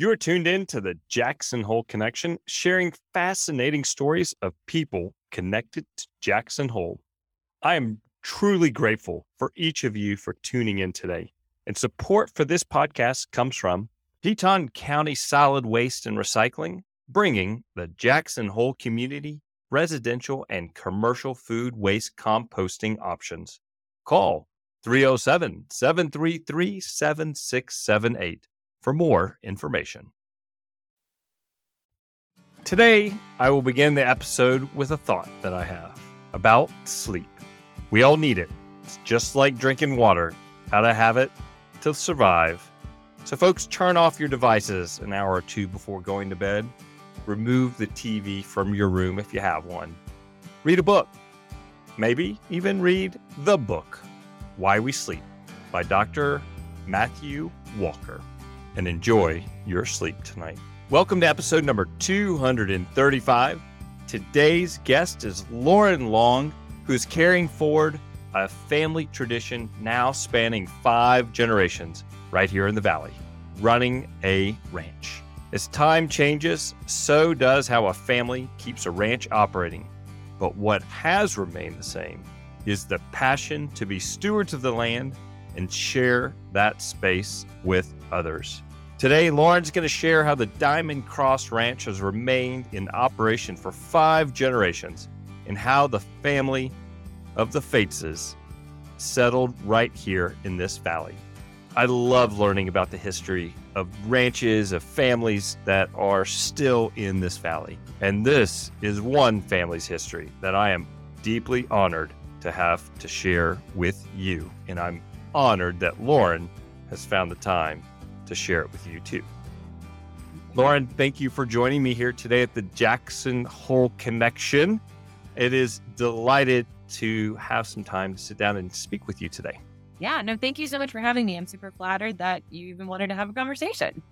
You are tuned in to the Jackson Hole Connection, sharing fascinating stories of people connected to Jackson Hole. I am truly grateful for each of you for tuning in today. And support for this podcast comes from Teton County Solid Waste and Recycling, bringing the Jackson Hole community residential and commercial food waste composting options. Call 307 733 7678 for more information. Today, I will begin the episode with a thought that I have about sleep. We all need it. It's just like drinking water, gotta have it to survive. So, folks, turn off your devices an hour or two before going to bed. Remove the TV from your room if you have one. Read a book. Maybe even read the book, Why We Sleep, by Dr. Matthew Walker and enjoy your sleep tonight. Welcome to episode number 235. Today's guest is Lauren Long, who's carrying forward a family tradition now spanning five generations right here in the Valley, running a ranch. As time changes, so does how a family keeps a ranch operating. But what has remained the same is the passion to be stewards of the land and share that space with others. Today, Lauren's going to share how the Diamond Cross Ranch has remained in operation for five generations and how the family of the Feuzes settled right here in this valley. I love learning about the history of ranches, of families that are still in this valley. And this is one family's history that I am deeply honored to have to share with you. And I'm honored that Lauren has found the time to share it with you too. Lauren, thank you for joining me here today at the Jackson Hole Connection. It is delighted to have some time to sit down and speak with you today. Yeah, no, thank you so much for having me. I'm super flattered that you even wanted to have a conversation.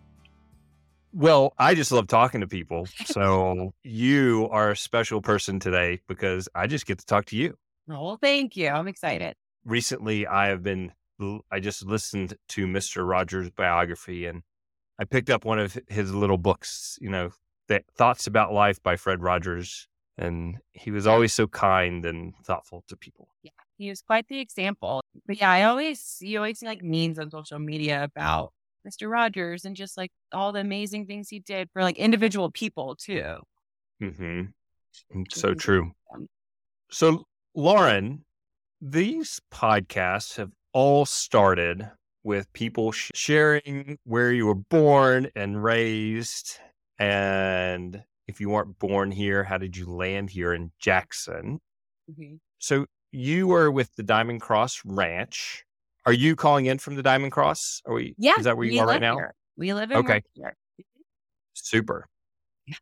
Well, I just love talking to people. So you are a special person today because I just get to talk to you. Oh, well, thank you. I'm excited. Recently, I have been I just listened to Mr. Rogers' biography and I picked up one of his little books, you know, that Thoughts About Life by Fred Rogers. And he was always so kind and thoughtful to people. Yeah, he was quite the example. But yeah, I always, you always see like memes on social media about Mr. Rogers and just like all the amazing things he did for like individual people too. Mm-hmm. Mm, so true. So, Lauren, these podcasts have all started with people sh- sharing where you were born and raised. And if you weren't born here, how did you land here in Jackson? Mm-hmm. So you were with the Diamond Cross Ranch. Are you calling in from the Diamond Cross? Are we? Yeah. Is that where you are right now? Here. We live in okay. Here. Super. Yeah.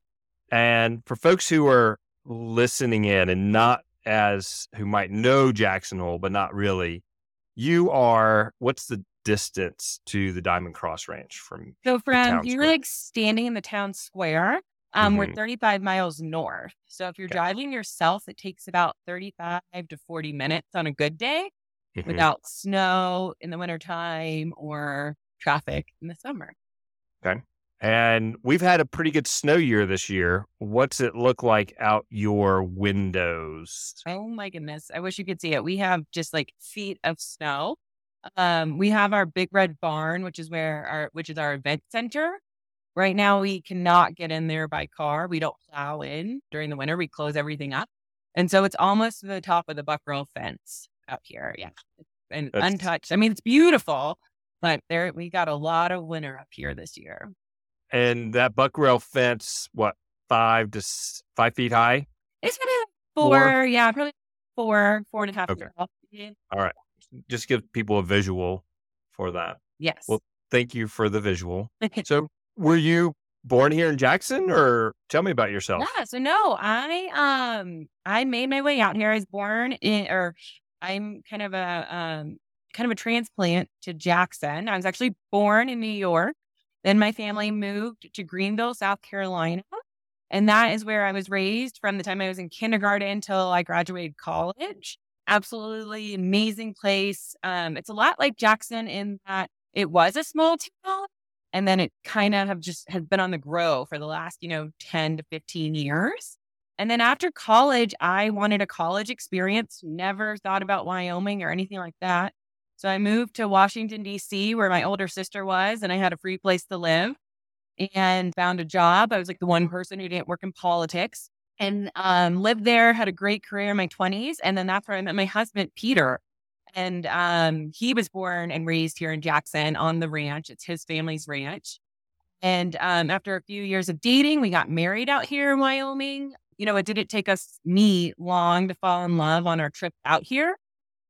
And for folks who are listening in and not as who might know Jackson Hole, but not really, you are what's the distance to the Diamond Cross Ranch from? So from you're like standing in the town square. Um, mm-hmm. we're 35 miles north. So if you're okay. driving yourself, it takes about 35 to 40 minutes on a good day mm-hmm. without snow in the wintertime or traffic in the summer. Okay. And we've had a pretty good snow year this year. What's it look like out your windows? Oh my goodness. I wish you could see it. We have just like feet of snow. Um, we have our big red barn, which is where our which is our event center. Right now we cannot get in there by car. We don't plow in during the winter. We close everything up. And so it's almost to the top of the buckrow fence out here. Yeah. And That's... untouched. I mean, it's beautiful, but there we got a lot of winter up here this year. And that buck rail fence, what, five to five feet high? It's gonna four, four, yeah, probably four, four and a half. Okay. All right. Just give people a visual for that. Yes. Well, thank you for the visual. so, were you born here in Jackson, or tell me about yourself? Yeah. So no, I um I made my way out here. I was born in, or I'm kind of a um kind of a transplant to Jackson. I was actually born in New York. Then my family moved to Greenville, South Carolina. And that is where I was raised from the time I was in kindergarten until I graduated college. Absolutely amazing place. Um, it's a lot like Jackson in that it was a small town And then it kind of have just has been on the grow for the last, you know, 10 to 15 years. And then after college, I wanted a college experience, never thought about Wyoming or anything like that. So I moved to Washington, D.C., where my older sister was, and I had a free place to live and found a job. I was like the one person who didn't work in politics and um, lived there, had a great career in my 20s. And then that's where I met my husband, Peter. And um, he was born and raised here in Jackson on the ranch. It's his family's ranch. And um, after a few years of dating, we got married out here in Wyoming. You know, it didn't take us me long to fall in love on our trip out here.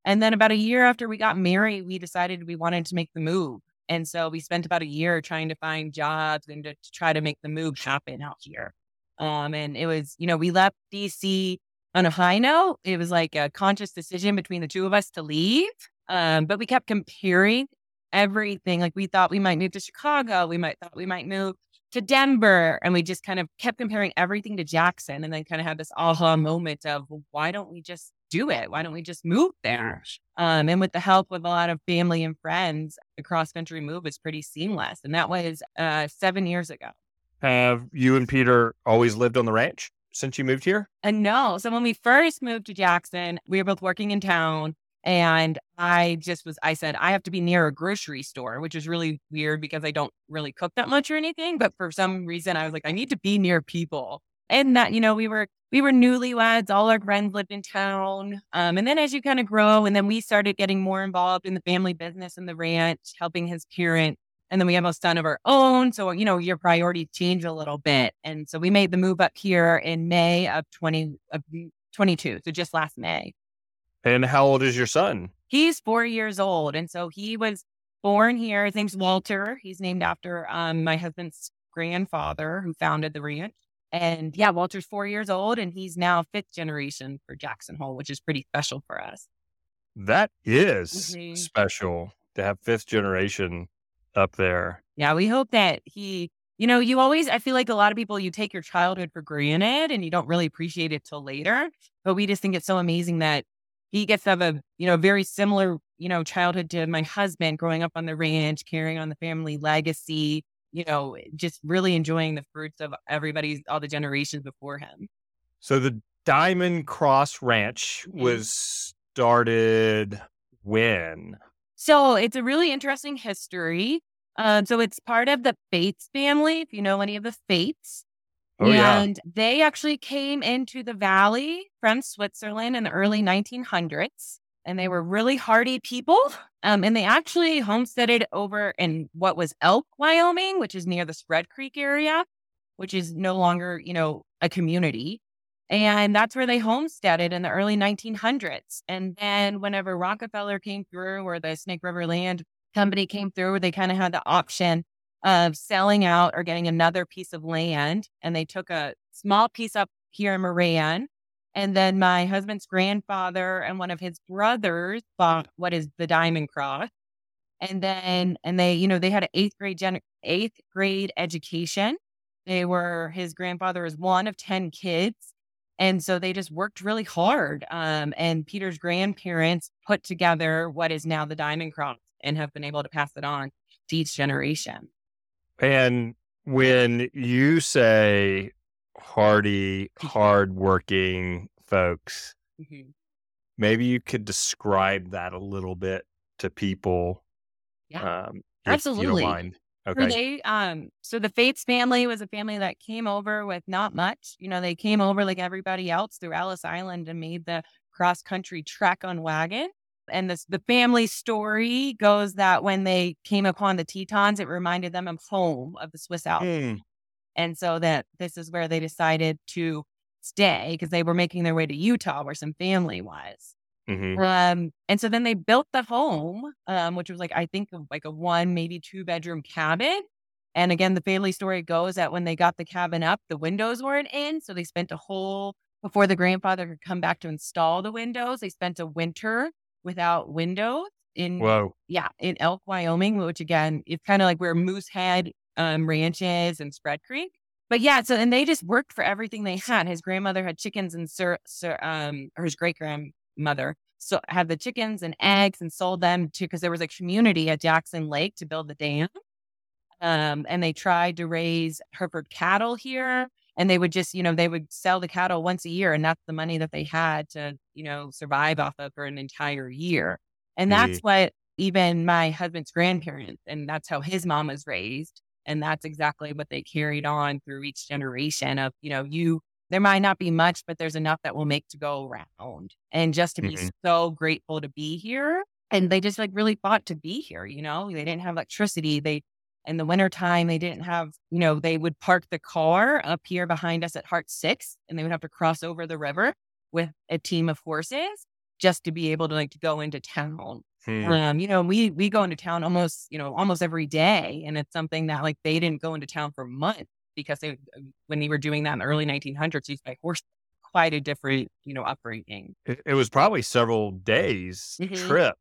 And then about a year after we got married, we decided we wanted to make the move. And so we spent about a year trying to find jobs and to, to try to make the move happen out here. Um, and it was, you know, we left DC on a high note. It was like a conscious decision between the two of us to leave. Um, but we kept comparing everything. Like we thought we might move to Chicago. We might thought we might move to Denver. And we just kind of kept comparing everything to Jackson and then kind of had this aha moment of well, why don't we just do it? Why don't we just move there? Um, and with the help of a lot of family and friends, the cross country move was pretty seamless. And that was uh, seven years ago. Have you and Peter always lived on the ranch since you moved here? And no. So when we first moved to Jackson, we were both working in town. And I just was, I said, I have to be near a grocery store, which is really weird because I don't really cook that much or anything. But for some reason, I was like, I need to be near people. And that, you know, we were, we were newlyweds. All our friends lived in town. Um, and then as you kind of grow, and then we started getting more involved in the family business and the ranch, helping his parents and then we have a son of our own. So, you know, your priorities change a little bit. And so we made the move up here in May of 20, of 22. So just last May. And how old is your son? He's four years old. And so he was born here. His name's Walter. He's named after um, my husband's grandfather who founded the ranch. And yeah, Walter's four years old and he's now fifth generation for Jackson Hole, which is pretty special for us. That is mm-hmm. special to have fifth generation up there. Yeah, we hope that he, you know, you always, I feel like a lot of people, you take your childhood for granted and you don't really appreciate it till later. But we just think it's so amazing that he gets to have a, you know, very similar, you know, childhood to my husband growing up on the ranch, carrying on the family legacy, you know, just really enjoying the fruits of everybody's, all the generations before him. So the Diamond Cross Ranch mm-hmm. was started when? So it's a really interesting history. Uh, so it's part of the Feuz family, if you know any of the Feuz. Oh, and yeah. they actually came into the valley from Switzerland in the early 1900s. And they were really hardy people. Um, and they actually homesteaded over in what was Elk, Wyoming, which is near the Spread Creek area, which is no longer, you know, a community. And that's where they homesteaded in the early 1900s. And then whenever Rockefeller came through or the Snake River Land Company came through, they kind of had the option of selling out or getting another piece of land. And they took a small piece up here in Moran. And then my husband's grandfather and one of his brothers bought what is the Diamond Cross. And then, and they, you know, they had an eighth grade, gen- eighth grade education. They were, his grandfather is one of 10 kids. And so they just worked really hard. Um, and Peter's grandparents put together what is now the Diamond Cross and have been able to pass it on to each generation. And when you say hardy, mm-hmm. hardworking folks, mm-hmm. maybe you could describe that a little bit to people. Yeah, um, absolutely. Okay. They um so the Feuz family was a family that came over with not much. You know, they came over like everybody else through Ellis Island and made the cross country trek on wagon. And this the family story goes that when they came upon the Tetons, it reminded them of home of the Swiss Alps. Mm. And so that this is where they decided to stay because they were making their way to Utah where some family was. Mm-hmm. Um, and so then they built the home, um, which was like, I think like a one, maybe two bedroom cabin. And again, the family story goes that when they got the cabin up, the windows weren't in. So they spent a whole, before the grandfather could come back to install the windows, they spent a winter without windows in, Whoa. yeah, in Elk, Wyoming, which again, is kind of like where Moosehead um, Ranch is and Spread Creek. But yeah, so and they just worked for everything they had. His grandmother had chickens and sir, sir um, or his great grandmother so had the chickens and eggs and sold them to because there was a community at Jackson Lake to build the dam. Um, and they tried to raise Hereford cattle here. And they would just, you know, they would sell the cattle once a year. And that's the money that they had to, you know, survive off of for an entire year. And that's what even my husband's grandparents, and that's how his mom was raised. And that's exactly what they carried on through each generation of, you know, you, there might not be much, but there's enough that will make to go around. And just to be Mhm. so grateful to be here. And they just like really fought to be here, you know, they didn't have electricity. They, in the wintertime, they didn't have, you know, they would park the car up here behind us at Heart Six and they would have to cross over the river with a team of horses just to be able to like to go into town. Hmm. Um, you know, we we go into town almost, you know, almost every day, and it's something that like they didn't go into town for months because they when they were doing that in the early 1900s, used by horse. Quite a different, you know, upbringing. It, it was probably several days Mhm. trip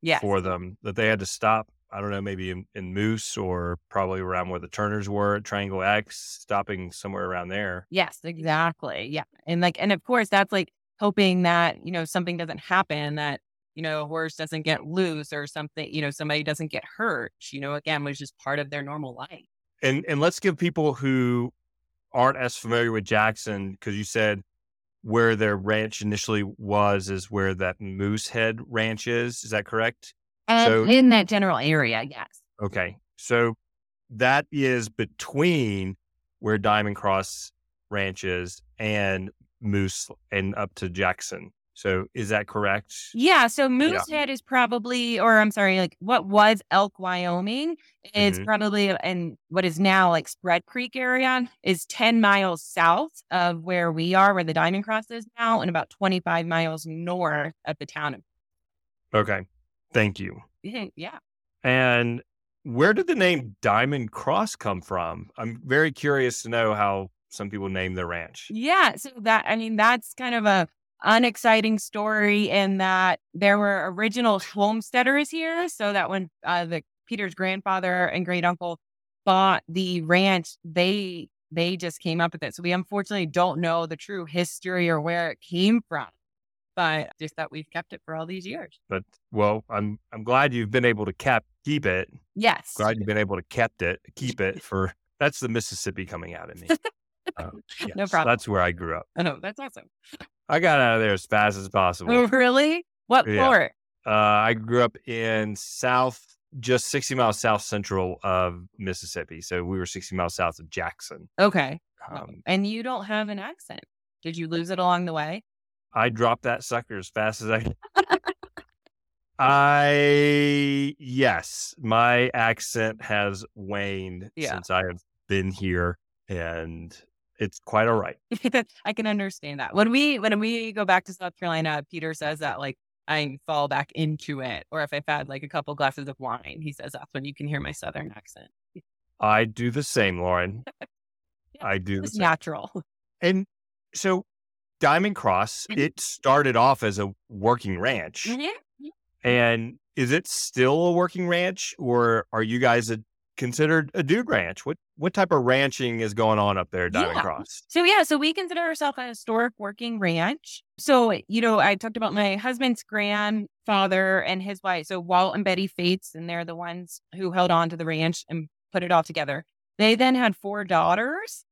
Yes. for them that they had to stop. I don't know, maybe in, in Moose or probably around where the Turners were at Triangle X, stopping somewhere around there. Yes, exactly. Yeah. And like, and of course, that's like hoping that, you know, something doesn't happen, that, you know, a horse doesn't get loose or something, you know, somebody doesn't get hurt, you know, again, was just part of their normal life. And and let's give people who aren't as familiar with Jackson because you said where their ranch initially was is where that Moosehead Ranch is. Is that correct? And So- in that general area, yes. Okay, so that is between where Diamond Cross Ranch is and Moose and up to Jackson. So is that correct? Yeah. So Moosehead is probably, or I'm sorry, like what was Elk, Wyoming is Mhm. probably, and what is now like Spread Creek area is 10 miles south of where we are, where the Diamond Cross is now, and about 25 miles north of the town of, Okay, thank you. yeah. And where did the name Diamond Cross come from? I'm very curious to know how some people name their ranch. Yeah. So that, I mean, that's kind of a unexciting story in that there were original homesteaders here. So that when uh, the Peter's grandfather and great uncle bought the ranch, they they just came up with it. So we unfortunately don't know the true history or where it came from, but just that we've kept it for all these years. But well, I'm I'm glad you've been able to cap keep it. Yes. Glad you've been able to kept it, keep it for that's the Mississippi coming out of me. Uh, No yes, problem. That's where I grew up. Oh, no, that's awesome. I got out of there as fast as possible. Oh, really? What Yeah. for? Uh, I grew up in South, just 60 miles south central of Mississippi. So we were 60 miles south of Jackson. Okay. Um, and you don't have an accent. Did you lose it along the way? I dropped that sucker as fast as I. I yes, my accent has waned Yeah. since I have been here, and it's quite all right. I can understand that. When we when we go back to South Carolina, Peter says that like I fall back into it, or if I've had like a couple glasses of wine, he says that's when you can hear my southern accent. I do the same, Lauren. Yeah, I do It's natural. And so, Diamond Cross, Mhm. it started off as a working ranch. Mhm. And is it still a working ranch, or are you guys a, considered a dude ranch? What what type of ranching is going on up there, Diamond Yeah. Cross? So yeah, so we consider ourselves a historic working ranch. So you know, I talked about my husband's grandfather and his wife. So Walt and Betty Feuz, and they're the ones who held on to the ranch and put it all together. They then had four daughters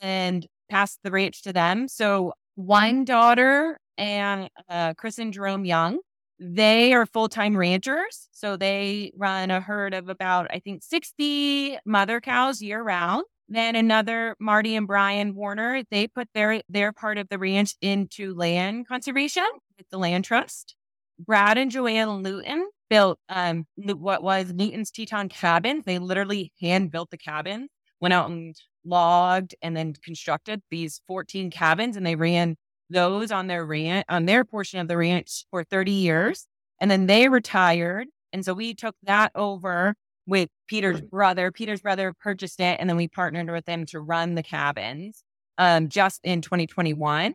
and passed the ranch to them. So one daughter and uh, Chris and Jerome Young, they are full time ranchers. So they run a herd of about, I think, 60 mother cows year round. Then another Marty and Brian Warner, they put their their part of the ranch into land conservation with the land trust. Brad and Joanne Luton built um what was Luton's Teton cabin. They literally hand built the cabin, went out and logged and then constructed these 14 cabins and they ran those on their ranch on their portion of the ranch for 30 years. And then they retired. And so we took that over with Peter's brother. Peter's brother purchased it, and then we partnered with them to run the cabins um, just in 2021.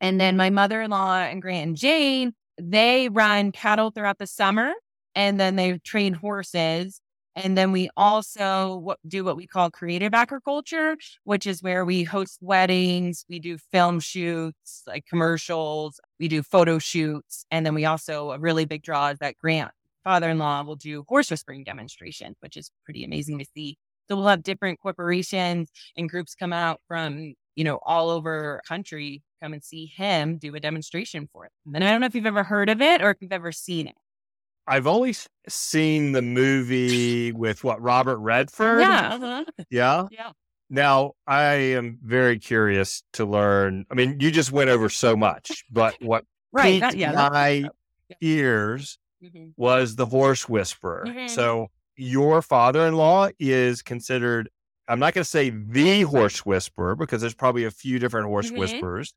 And then my mother in law and Grant and Jane, they run cattle throughout the summer, and then they train horses. And then we also do what we call creative agriculture, which is where we host weddings, we do film shoots, like commercials, we do photo shoots. And then we also, a really big draw is that Grant father in law will do horse whispering demonstration, which is pretty amazing to see So we'll have different corporations and groups come out from, you know, all over country come and see him do a demonstration for it. And I don't know if you've ever heard of it or if you've ever seen it. I've only seen the movie with what Robert Redford. Yeah. Uh-huh. Yeah. Yeah. Now I am very curious to learn. I mean, you just went over so much, but what right. piqued yeah. my yeah. ears mm-hmm. was the horse whisperer. Mhm. So your father-in-law is considered. I'm not going to say the horse whisperer because there's probably a few different horse Mhm. whisperers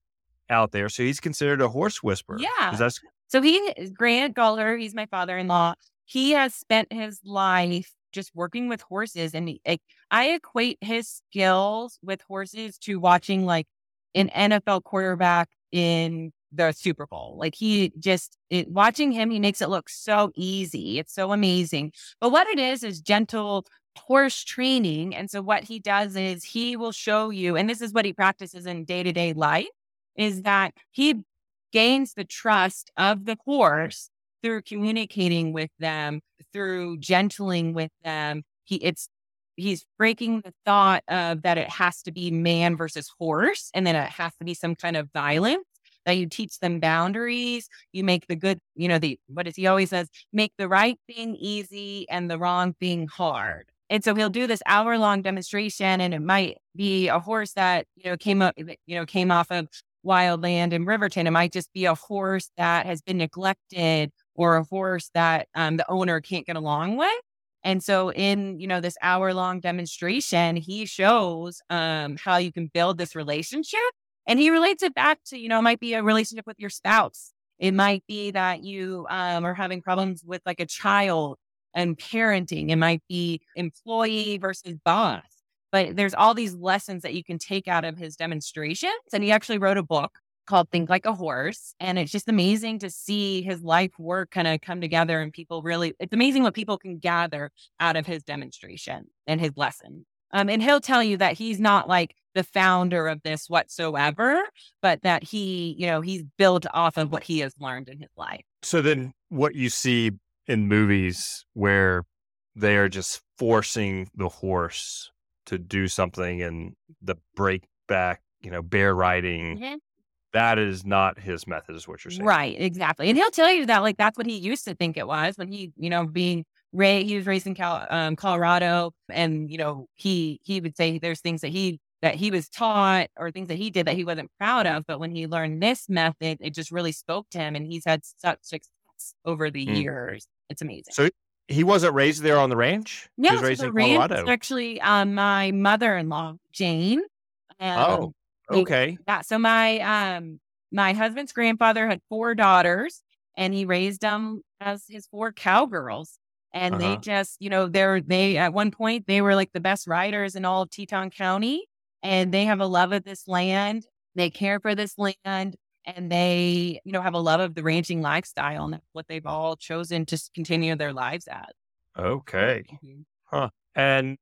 out there. So he's considered a horse whisperer. Yeah. Is that So he, Grant Golliher, he's my father-in-law. He has spent his life just working with horses, and he, I equate his skills with horses to watching like an NFL quarterback in the Super Bowl. Like he just it, watching him, he makes it look so easy. It's so amazing. But what it is is gentle horse training, and so what he does is he will show you, and this is what he practices in day to day life, is that he gains the trust of the horse through communicating with them, through gentling with them. He it's he's breaking the thought of that it has to be man versus horse and then it has to be some kind of violence. That you teach them boundaries, you make the good, you know, the what is he always says, make the right thing easy and the wrong thing hard. And so he'll do this hour long demonstration and it might be a horse that, you know, came up, you know, came off of wildland in Riverton. It might just be a horse that has been neglected or a horse that um, the owner can't get along with. And so in, you know, this hour long demonstration, he shows um, how you can build this relationship and he relates it back to, you know, it might be a relationship with your spouse. It might be that you um, are having problems with like a child and parenting. It might be employee versus boss. But there's all these lessons that you can take out of his demonstrations. And he actually wrote a book called Think Like a Horse. And it's just amazing to see his life work kind of come together and people really, it's amazing what people can gather out of his demonstration and his lesson. Um, and he'll tell you that he's not like the founder of this whatsoever, but that he, you know, he's built off of what he has learned in his life. So then what you see in movies where they are just forcing the horse to do something and the break back, you know, bear riding, Mhm. that is not his method, is what you're saying. Right, exactly. And he'll tell you that like that's what he used to think it was when he, you know, being raised, he was raised in Cal- um, Colorado, and you know, he he would say there's things that he that he was taught or things that he did that he wasn't proud of, but when he learned this method, it just really spoke to him, and he's had such success over the Mm. years. It's amazing. So he wasn't raised there on the ranch? Yeah, he was raised the in ranch Colorado. actually um, my mother-in-law, Jane. Um, Oh, they- okay. Yeah. So my um my husband's grandfather had four daughters and he raised them as his four cowgirls. And they Uh-huh. just, you know, they're they at one point they were like the best riders in all of Teton County. And they have a love of this land. They care for this land and they, you know, have a love of the ranching lifestyle. And that's what they've all chosen to continue their lives at. Okay. Mhm. And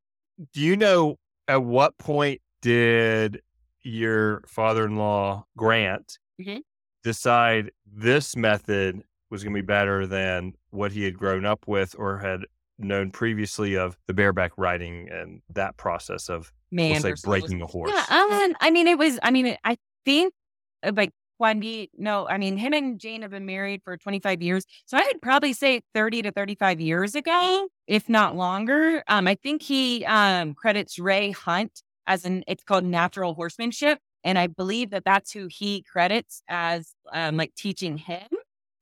do you know at what point did your father in law, Grant, Mhm. decide this method was going to be better than what he had grown up with or had known previously of the bareback riding and that process of, Man, we'll say, breaking a horse? Yeah, um, I mean, it was. I mean, I think uh, like when we no, I mean, him and Jane have been married for 25 years, so I'd probably say 30 to 35 years ago, if not longer. Um, I think he um credits Ray Hunt as an. It's called natural horsemanship, and I believe that that's who he credits as um like teaching him.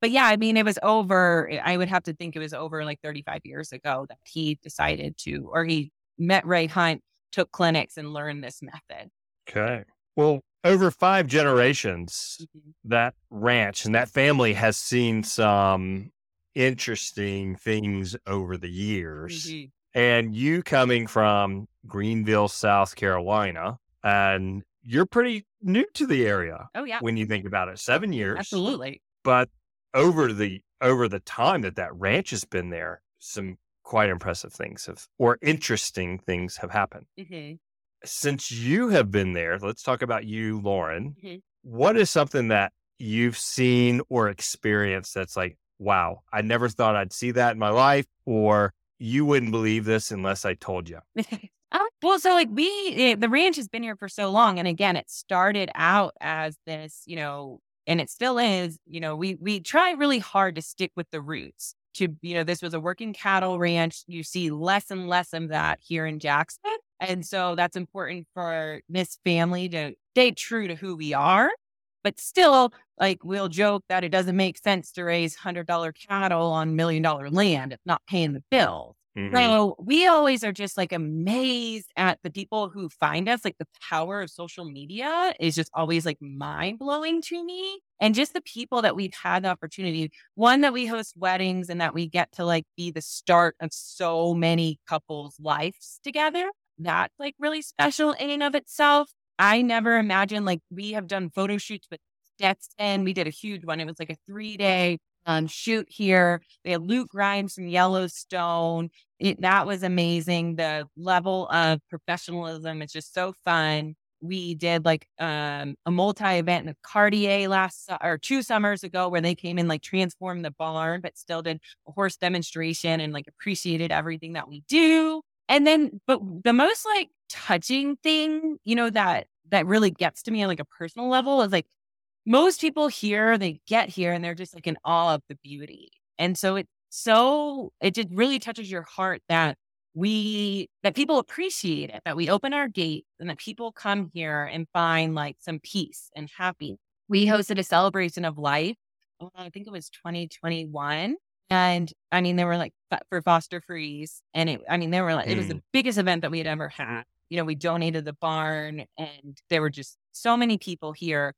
But yeah, I mean, it was over. I would have to think it was over like 35 years ago that he decided to, or he met Ray Hunt took clinics and learned this method. Okay. Well, over five generations, Mm-hmm. that ranch and that family has seen some interesting things over the years. Mm-hmm. And you coming from Greenville, South Carolina, and you're pretty new to the area Oh yeah, when you think about it. Seven years, absolutely. but over the over the time that that ranch has been there, some quite impressive things have, or interesting things have happened. Mhm. Since you have been there, let's talk about you, Lauren. Mhm. What is something that you've seen or experienced that's like, wow, I never thought I'd see that in my life, or you wouldn't believe this unless I told you? Oh, well, so like we, it, the ranch has been here for so long. And again, it started out as this, you know, and it still is, you know, we, we try really hard to stick with the roots to, you know, this was a working cattle ranch. You see less and less of that here in Jackson. And so that's important for this family to stay true to who we are. But still, like we'll joke that it doesn't make sense to raise $100 cattle on million dollar land. It's not paying the bills. Mm-hmm. So we always are just like amazed at the people who find us. Like the power of social media is just always like mind blowing to me. And just the people that we've had the opportunity, one that we host weddings and that we get to like be the start of so many couples' lives together. That's like really special in and of itself. I never imagined like we have done photo shoots with Stetson. We did a huge one. It was like a three day um, shoot here. We had Luke Grimes from Yellowstone. It, that was amazing. The level of professionalism is just so fun. We did like um, a multi event in Cartier last or two summers ago where they came in like transformed the barn, but still did a horse demonstration and like appreciated everything that we do. And then, but the most like touching thing, you know, that that really gets to me on like a personal level is like most people here, they get here and they're just like in awe of the beauty. And so it's so, it just really touches your heart that we, that people appreciate it, that we open our gates and that people come here and find like some peace and happy. We hosted a celebration of life. Oh, I think it was 2021. And I mean, they were like for Foster Friess. And it, I mean, they were like, mm. it was the mm. biggest event that we had ever had you know, we donated the barn and there were just so many people here.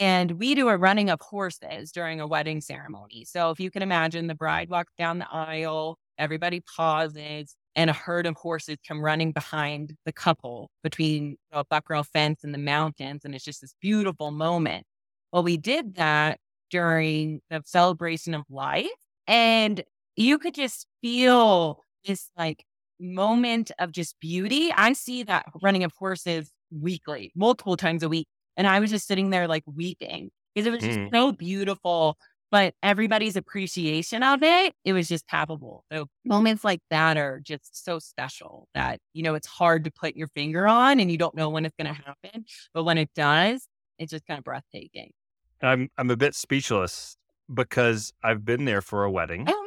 And we do a running of horses during a wedding ceremony. So if you can imagine, the bride walks down the aisle, everybody pauses, and a herd of horses come running behind the couple between a buckraw fence and the mountains. And it's just this beautiful moment. Well, we did that during the celebration of life. And you could just feel this like moment of just beauty. I see that running of horses weekly, multiple times a week. And I was just sitting there like weeping because it was just mm. so beautiful. But everybody's appreciation of it, it was just palpable. So moments like that are just so special that, you know, it's hard to put your finger on and you don't know when it's going to happen. But when it does, it's just kind of breathtaking. I'm I'm a bit speechless because I've been there for a wedding. Oh.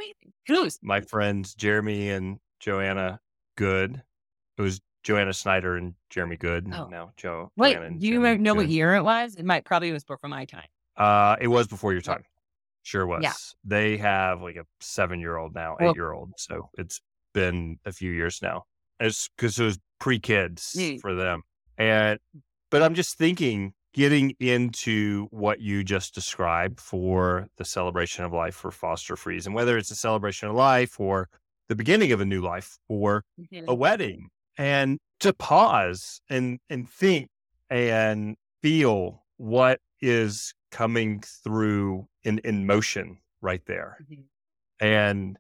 Who's? My friends Jeremy and Joanna Good. It was Joanna Snyder and Jeremy Good. Oh. No, Joe. Wait, do you Jeremy know Good. what year it was? It might probably was before my time. Uh, it was before your time. Sure was. Yeah. They have like a seven year old now, eight year old. So it's been a few years now. It's because it was pre kids mm. for them. And, but I'm just thinking, getting into what you just described for the celebration of life for Foster Friess, and whether it's a celebration of life or the beginning of a new life or mm-hmm. a wedding and to pause and and think and feel what is coming through in in motion right there mm-hmm. and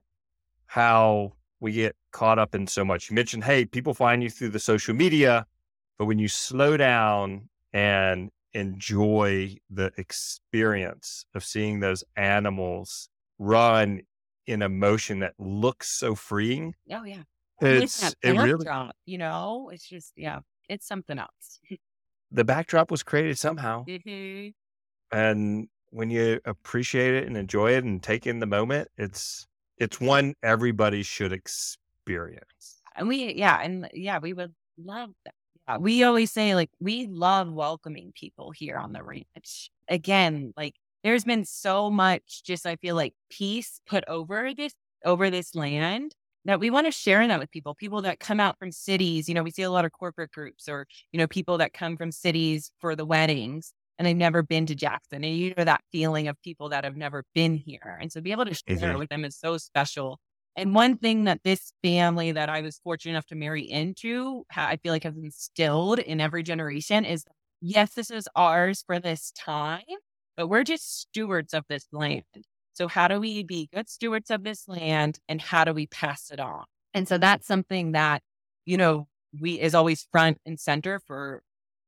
how we get caught up in so much you mentioned hey people find you through the social media but when you slow down and enjoy the experience of seeing those animals run in a motion that looks so freeing. Oh yeah. It's it really drop, you know, it's just yeah, it's something else. the backdrop was created somehow. Mm-hmm. And when you appreciate it and enjoy it and take in the moment, it's it's one everybody should experience. And we yeah, and yeah, we would love that. Yeah, we always say like we love welcoming people here on the ranch. Again, like there's been so much just I feel like peace put over this over this land that we want to share that with people, people that come out from cities. You know, we see a lot of corporate groups or, you know, people that come from cities for the weddings and they've never been to Jackson. And you know that feeling of people that have never been here. And so be able to share mm-hmm. with them is so special. And one thing that this family that I was fortunate enough to marry into, I feel like has instilled in every generation is yes, this is ours for this time, but we're just stewards of this land. So, how do we be good stewards of this land and how do we pass it on? And so, that's something that, you know, we is always front and center for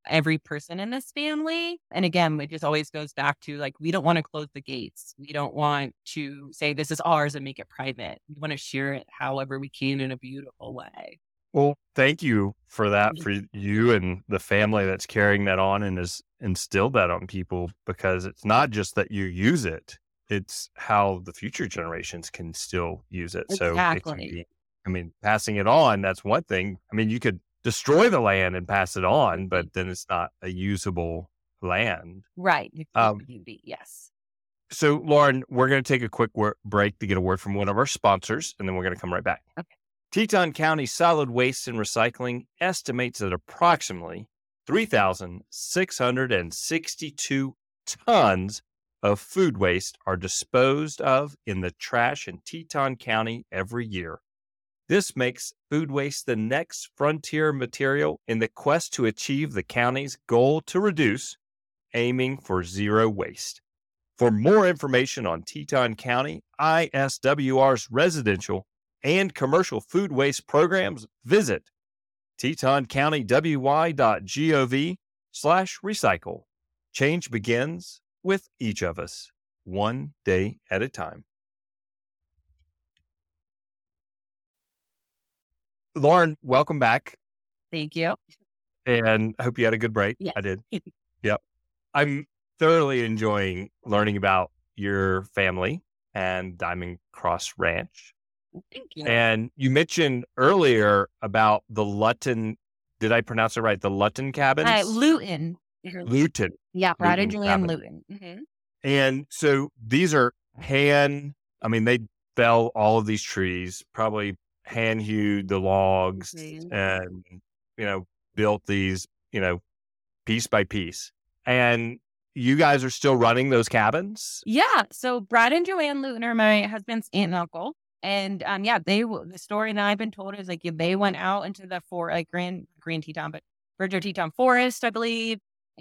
every person in this family. And again, it just always goes back to like, we don't want to close the gates. We don't want to say this is ours and make it private. We want to share it however we can in a beautiful way. Well, thank you for that, mm-hmm. for you and the family that's carrying that on and has instilled that on people because it's not just that you use it, it's how the future generations can still use it. So, Exactly. be, I mean, passing it on, that's one thing. I mean, you could destroy the land and pass it on, but then it's not a usable land. Right. Um. Yes. So, Lauren, we're going to take a quick wor- break to get a word from one of our sponsors, and then we're going to come right back. Okay. Teton County Solid Waste and Recycling estimates that approximately 3,662 tons of food waste are disposed of in the trash in Teton County every year. This makes food waste the next frontier material in the quest to achieve the county's goal to reduce, aiming for zero waste. For more information on Teton County ISWR's residential and commercial food waste programs, visit tetoncountywy.gov slash recycle. Change begins with each of us, one day at a time. Lauren, welcome back. Thank you. And I hope you had a good break. Yes. I did. yep. I'm thoroughly enjoying learning about your family and Diamond Cross Ranch. Thank you. And you mentioned earlier about the Lutton. Did I pronounce it right? The Lutton cabins? Uh, Luton. Luton. Yeah, Brad and cabin. Luton. hmm And so these are hand, I mean, they fell all of these trees, probably hand hewed the logs Mhm. and, you know, built these, you know, piece by piece. And you guys are still running those cabins? Yeah. So Brad and Joanne Luton are my husband's aunt and uncle. And um, yeah, they the story that I've been told is like they went out into the for like Grand Grand Teton, but Bridger Teton Forest, I believe,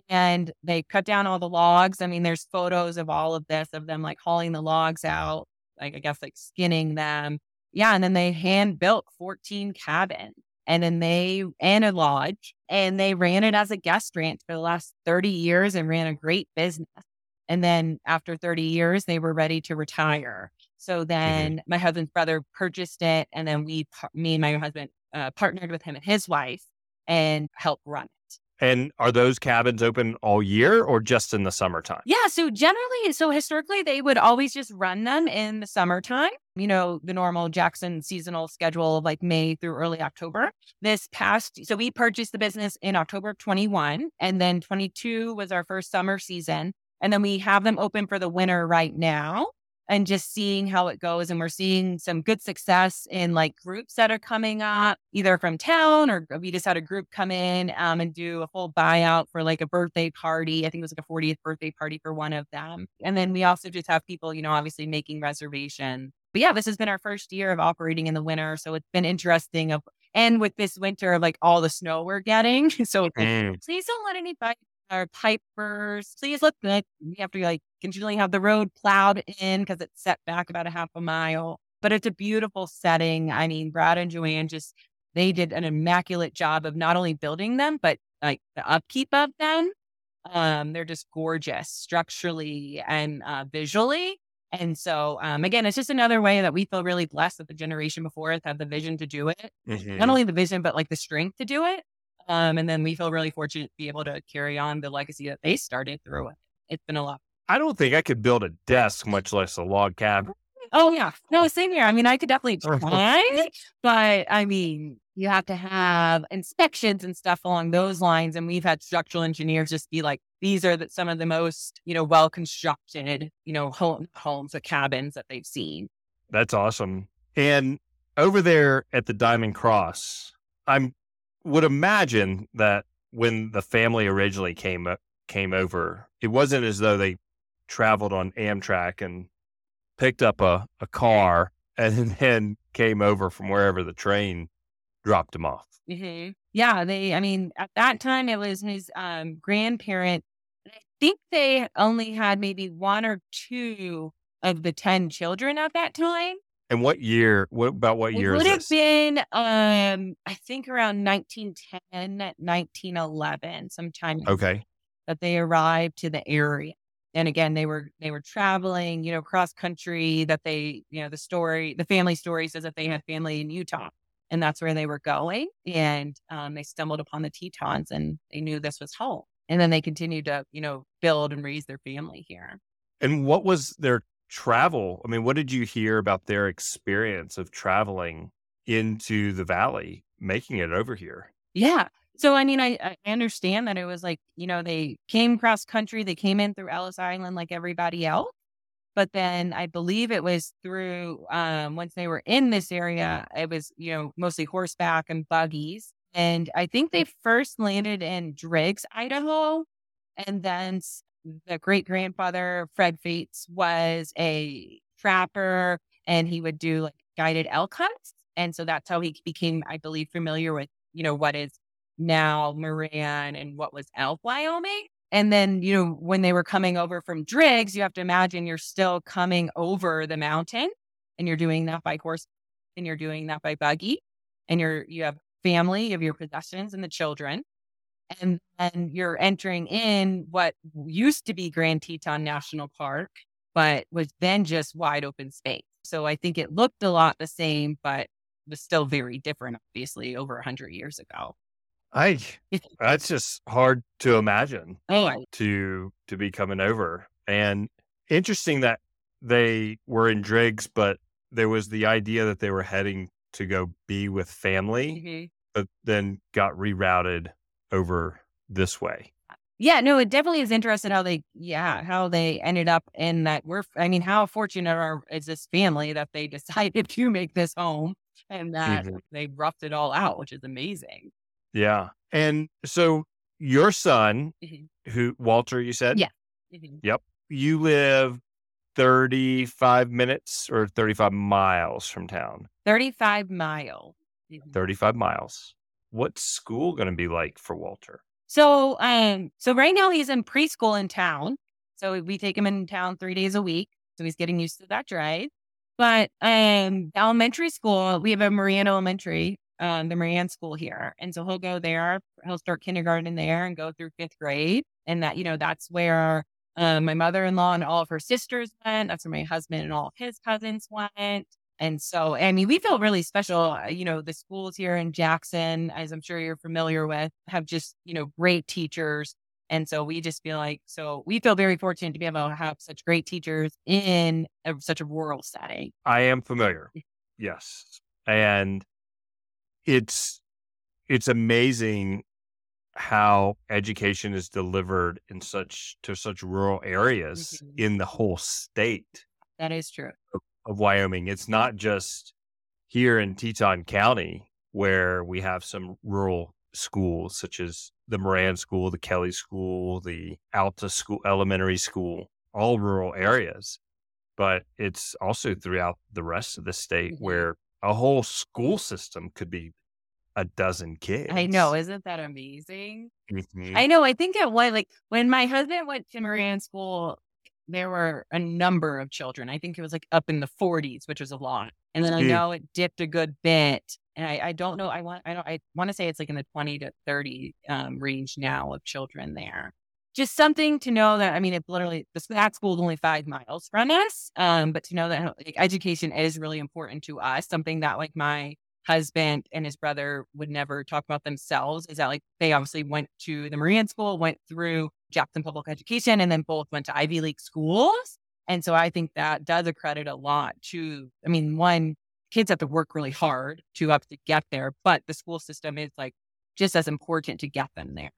and they cut down all the logs. I mean, there's photos of all of this of them like hauling the logs out, like I guess like skinning them. Yeah, and then they hand built 14 cabins, and then they and a lodge, and they ran it as a guest ranch for the last 30 years and ran a great business. And then after 30 years, they were ready to retire. So then my husband's brother purchased it, and then we, me and my husband, uh, partnered with him and his wife and helped run it. And are those cabins open all year or just in the summertime? Yeah. So generally, so historically, they would always just run them in the summertime. You know, the normal Jackson seasonal schedule of like May through early October. This past, so we purchased the business in October of 21, and then 22 was our first summer season. And then we have them open for the winter right now and just seeing how it goes. And we're seeing some good success in like groups that are coming up, either from town or we just had a group come in um, and do a full buyout for like a birthday party. I think it was like a 40th birthday party for one of them. And then we also just have people, you know, obviously making reservations. But yeah, this has been our first year of operating in the winter. So it's been interesting of and with this winter, like all the snow we're getting. So like, Mm. please don't let any pipe or pipe burst. Please look good. We have to like continually have the road plowed in because it's set back about a half a mile. But it's a beautiful setting. I mean, Brad and Joanne just they did an immaculate job of not only building them, but like the upkeep of them. Um, they're just gorgeous structurally and uh, visually. And so, um, again, it's just another way that we feel really blessed that the generation before us had the vision to do it Mhm. not only the vision, but like the strength to do it. Um, and then we feel really fortunate to be able to carry on the legacy that they started through it. It's been a lot. I don't think I could build a desk, much less a log cabin. Oh yeah, no, same here. I mean, I could definitely try, but I mean, you have to have inspections and stuff along those lines. And we've had structural engineers just be like, these are the, some of the most, you know, well constructed, you know, home, homes or cabins that they've seen. That's awesome. And over there at the Diamond Cross, I would imagine that when the family originally came came over, it wasn't as though they traveled on Amtrak and picked up a, a car and then came over from wherever the train dropped him off. hmm Yeah, they. I mean, at that time, it was his um, grandparent. I think they only had maybe one or two of the ten children at that time. And what year? What about what It year It would have been, um, I think, around 1910, 1911, sometime okay. that they arrived to the area. And again, they were they were traveling, you know, cross country. That they, you know, the story, the family story says that they had family in Utah. and that's where they were going. And um, they stumbled upon the Tetons and they knew this was home. And then they continued to, you know, build and raise their family here. And what was their travel? I mean, what did you hear about their experience of traveling into the valley, making it over here? Yeah. So, I mean, I, I understand that it was like, you know, they came cross country, they came in through Ellis Island like everybody else. But then I believe it was through, um, once they were in this area, it was, you know, mostly horseback and buggies. And I think they first landed in Driggs, Idaho. And then the great grandfather, Fred Feuz, was a trapper and he would do like guided elk hunts. And so that's how he became, I believe, familiar with, you know, what is now Moran and what was Elk, Wyoming. And then, you know, when they were coming over from Driggs, you have to imagine you're still coming over the mountain and you're doing that by horse and you're doing that by buggy and you're, you have family, you have your possessions and the children. And then you're entering in what used to be Grand Teton National Park, but was then just wide open space. So I think it looked a lot the same, but was still very different, obviously, over 100 years ago. I that's just hard to imagine. Oh, to to be coming over, and interesting that they were in Driggs, but there was the idea that they were heading to go be with family, mm-hmm. but then got rerouted over this way. Yeah, no, it definitely is interesting how they, yeah, how they ended up in that. We're, I mean, how fortunate are is this family that they decided to make this home and that Mhm. they roughed it all out, which is amazing. Yeah, and so your son, Mhm. who Walter, you said, Yeah. Mhm. you live thirty five minutes or thirty five miles from town. 35 miles. Mhm. 35 miles. What's school going to be like for Walter? So, um, so right now he's in preschool in town. So we take him in town three days a week. So he's getting used to that drive. But um, elementary school, we have a Moran Elementary, um, the Moran school here, and so he'll go there. He'll start kindergarten there and go through fifth grade, and that you know that's where um, my mother in law and all of her sisters went. That's where my husband and all of his cousins went. And so, I mean, we feel really special. Uh, You know, the schools here in Jackson, as I'm sure you're familiar with, have just, you know, great teachers. And so we just feel like, so we feel very fortunate to be able to have such great teachers in a, such a rural setting. I am familiar. Yes. And it's it's amazing how education is delivered in such to such rural areas Mhm. in the whole state That is true. of Wyoming. It's not just here in Teton County where we have some rural schools such as the Moran School, the Kelly School, the Alta School, Elementary School, all rural areas. But it's also throughout the rest of the state Mhm. where a whole school system could be a dozen kids. I know. Isn't that amazing? Mhm. I know. I think at one, like when my husband went to Moran school, there were a number of children. I think it was like up in the 40s, which was a lot. And then I Mm. know it dipped a good bit. And I, I don't know. I want I don't I want to say it's like in the 20 to 30 um, range now of children there. Just something to know that I mean, it literally that school is only five miles from us. Um, but to know that like, education is really important to us. Something that like my husband and his brother would never talk about themselves is that like they obviously went to the Moran school, went through Jackson Public Education, and then both went to Ivy League schools. And so I think that does accredit a lot to, I mean, one, kids have to work really hard to up to get there, but the school system is like just as important to get them there.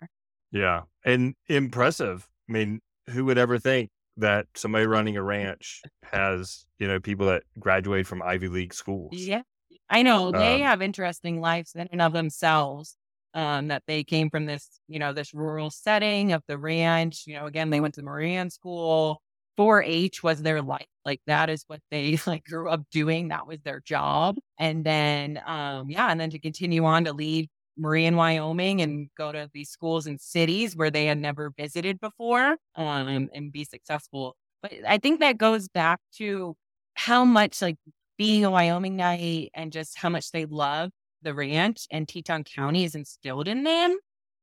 Yeah. And impressive. I mean, who would ever think that somebody running a ranch has, you know, people that graduate from Ivy League schools? Yeah. I know they Um, have interesting lives in and of themselves. Um, that they came from this, you know, this rural setting of the ranch. You know, again, they went to the Moran school. 4-H was their life. Like that is what they like grew up doing. That was their job. And then, um, yeah, and then to continue on to leave Moran, Wyoming, and go to these schools and cities where they had never visited before, um, and be successful. But I think that goes back to how much like being a Wyoming night and just how much they love the ranch and Teton County is instilled in them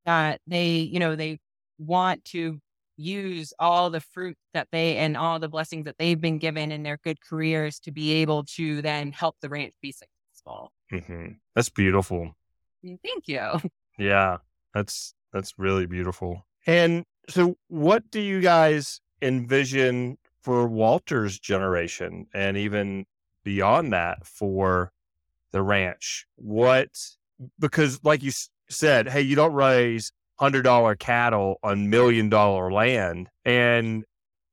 that they, you know, they want to use all the fruit that they and all the blessings that they've been given in their good careers to be able to then help the ranch be successful. successful. hmm That's beautiful. Mm, thank you. Yeah, that's that's really beautiful. And so, what do you guys envision for Walter's generation, and even beyond that for the ranch? What because, like you s- said, hey, you don't raise hundred dollar cattle on million dollar land, and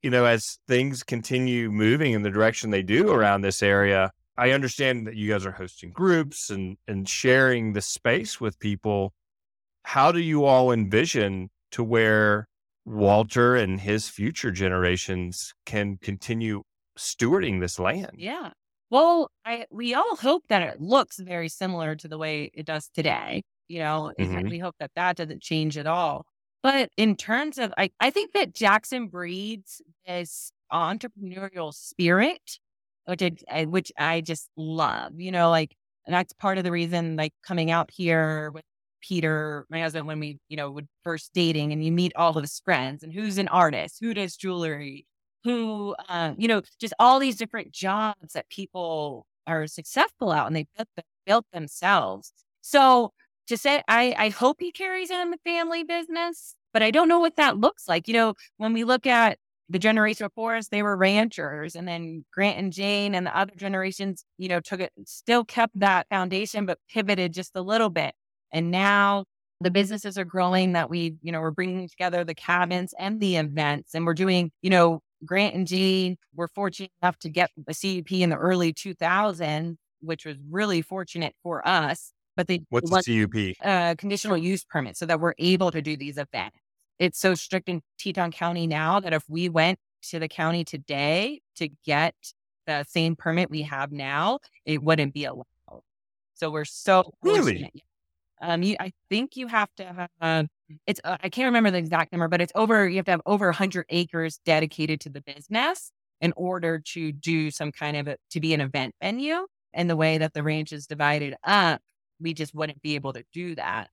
you know, as things continue moving in the direction they do around this area, I understand that you guys are hosting groups and and sharing the space with people. How do you all envision to where Walter and his future generations can continue stewarding this land? Yeah. Well, I we all hope that it looks very similar to the way it does today. You know, Mhm. we hope that that doesn't change at all. But in terms of, I, I think that Jackson breeds this entrepreneurial spirit, which I, which I just love. You know, like, and that's part of the reason, like, coming out here with Peter, my husband, when we, you know, would first dating, and you meet all of his friends, and who's an artist, who does jewelry, who, um, you know, just all these different jobs that people are successful out and they built, built themselves. So to say, I, I hope he carries on the family business, but I don't know what that looks like. You know, when we look at the generation before us, they were ranchers, and then Grant and Jane and the other generations, you know, took it, still kept that foundation, but pivoted just a little bit. And now the businesses are growing that we, you know, we're bringing together the cabins and the events, and we're doing, you know, Grant and Jane were fortunate enough to get a CUP in the early 2000s, which was really fortunate for us. But they What's the CUP? a conditional use permit so that we're able to do these events. It's so strict in Teton County now that if we went to the county today to get the same permit we have now, it wouldn't be allowed. So we're so Really? Um, you, I think you have to have. Uh, it's uh, I can't remember the exact number, but it's over. You have to have over 100 acres dedicated to the business in order to do some kind of a, to be an event venue. And the way that the ranch is divided up, we just wouldn't be able to do that.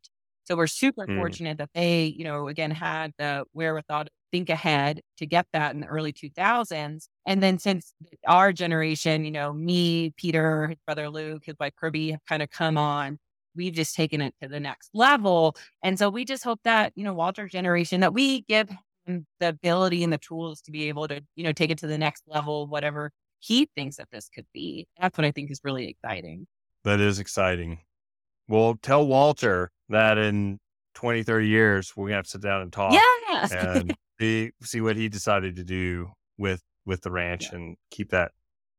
So we're super Hmm. fortunate that they, you know, again had the wherewithal to think ahead to get that in the early 2000s. And then since our generation, you know, me, Peter, his brother Luke, his wife Kirby have kind of come on. We've just taken it to the next level. And so we just hope that, you know, Walter's generation, that we give him the ability and the tools to be able to, you know, take it to the next level, whatever he thinks that this could be. That's what I think is really exciting. That is exciting. Well, tell Walter that in 20, 30 years, we're going to have to sit down and talk Yes. and see, see what he decided to do with, with the ranch Yeah. and keep that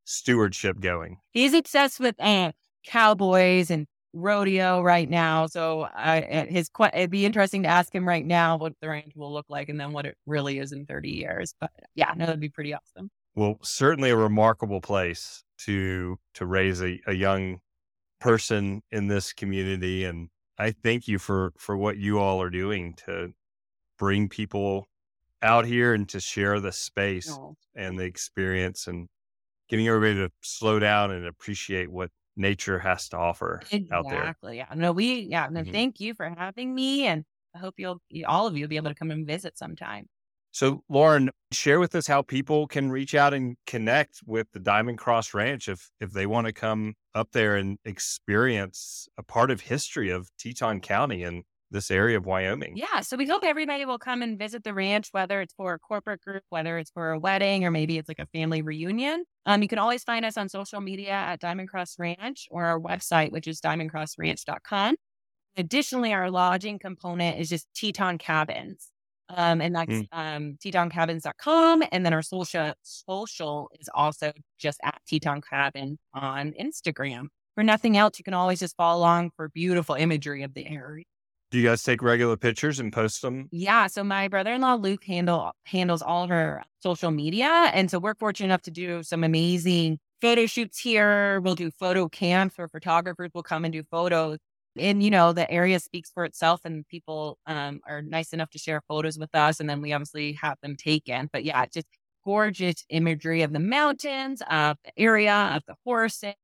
stewardship going. He's obsessed with uh, cowboys and rodeo right now. So I, his it'd be interesting to ask him right now what the range will look like and then what it really is in 30 years. But yeah, no, that'd be pretty awesome. Well, certainly a remarkable place to to raise a, a young person in this community. And I thank you for for what you all are doing to bring people out here and to share the space No. and the experience and getting everybody to slow down and appreciate what nature has to offer out there. Exactly. Yeah. No, we, yeah. No, Mhm. thank you for having me. And I hope you'll, all of you will be able to come and visit sometime. So, Lauren, share with us how people can reach out and connect with the Diamond Cross Ranch if if they want to come up there and experience a part of history of Teton County and this area of Wyoming. Yeah. So we hope everybody will come and visit the ranch, whether it's for a corporate group, whether it's for a wedding, or maybe it's like a family reunion. Um, you can always find us on social media at Diamond Cross Ranch or our website, which is diamondcrossranch.com. Additionally, our lodging component is just Teton Cabins. Um, and that's Mm. um, tetoncabins.com. And then our social social is also just at Teton Cabin on Instagram. For nothing else, you can always just follow along for beautiful imagery of the area. Do you guys take regular pictures and post them? Yeah. So my brother-in-law Luke handle handles all of our social media. And so we're fortunate enough to do some amazing photo shoots here. We'll do photo camps where photographers will come and do photos. And you know, the area speaks for itself and people um, are nice enough to share photos with us. And then we obviously have them taken. But yeah, just gorgeous imagery of the mountains, of the area, of the horses,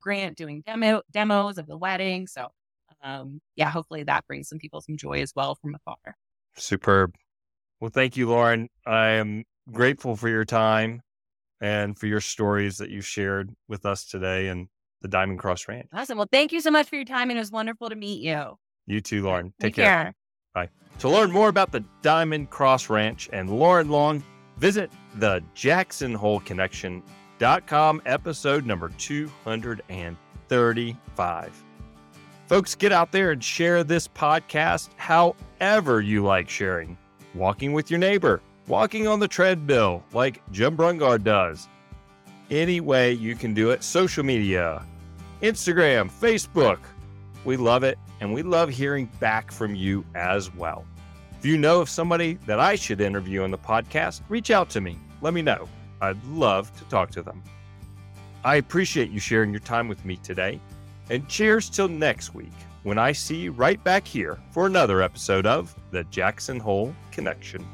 Grant doing demo demos of the wedding. So um, yeah, hopefully that brings some people some joy as well from afar. Superb. Well, thank you, Lauren. I am grateful for your time and for your stories that you shared with us today. And the Diamond Cross Ranch. Awesome. Well, thank you so much for your time. And it was wonderful to meet you. You too, Lauren. Take, Take care. Bye. To learn more about the Diamond Cross Ranch and Lauren Long, visit the Jackson Hole Connection.com episode number 235. Folks, get out there and share this podcast however you like sharing. Walking with your neighbor, walking on the treadmill like Jim Brungard does. Any way you can do it. Social media, Instagram, Facebook. We love it and we love hearing back from you as well. If you know of somebody that I should interview on the podcast, reach out to me. Let me know. I'd love to talk to them. I appreciate you sharing your time with me today. And cheers till next week when I see you right back here for another episode of the Jackson Hole Connection.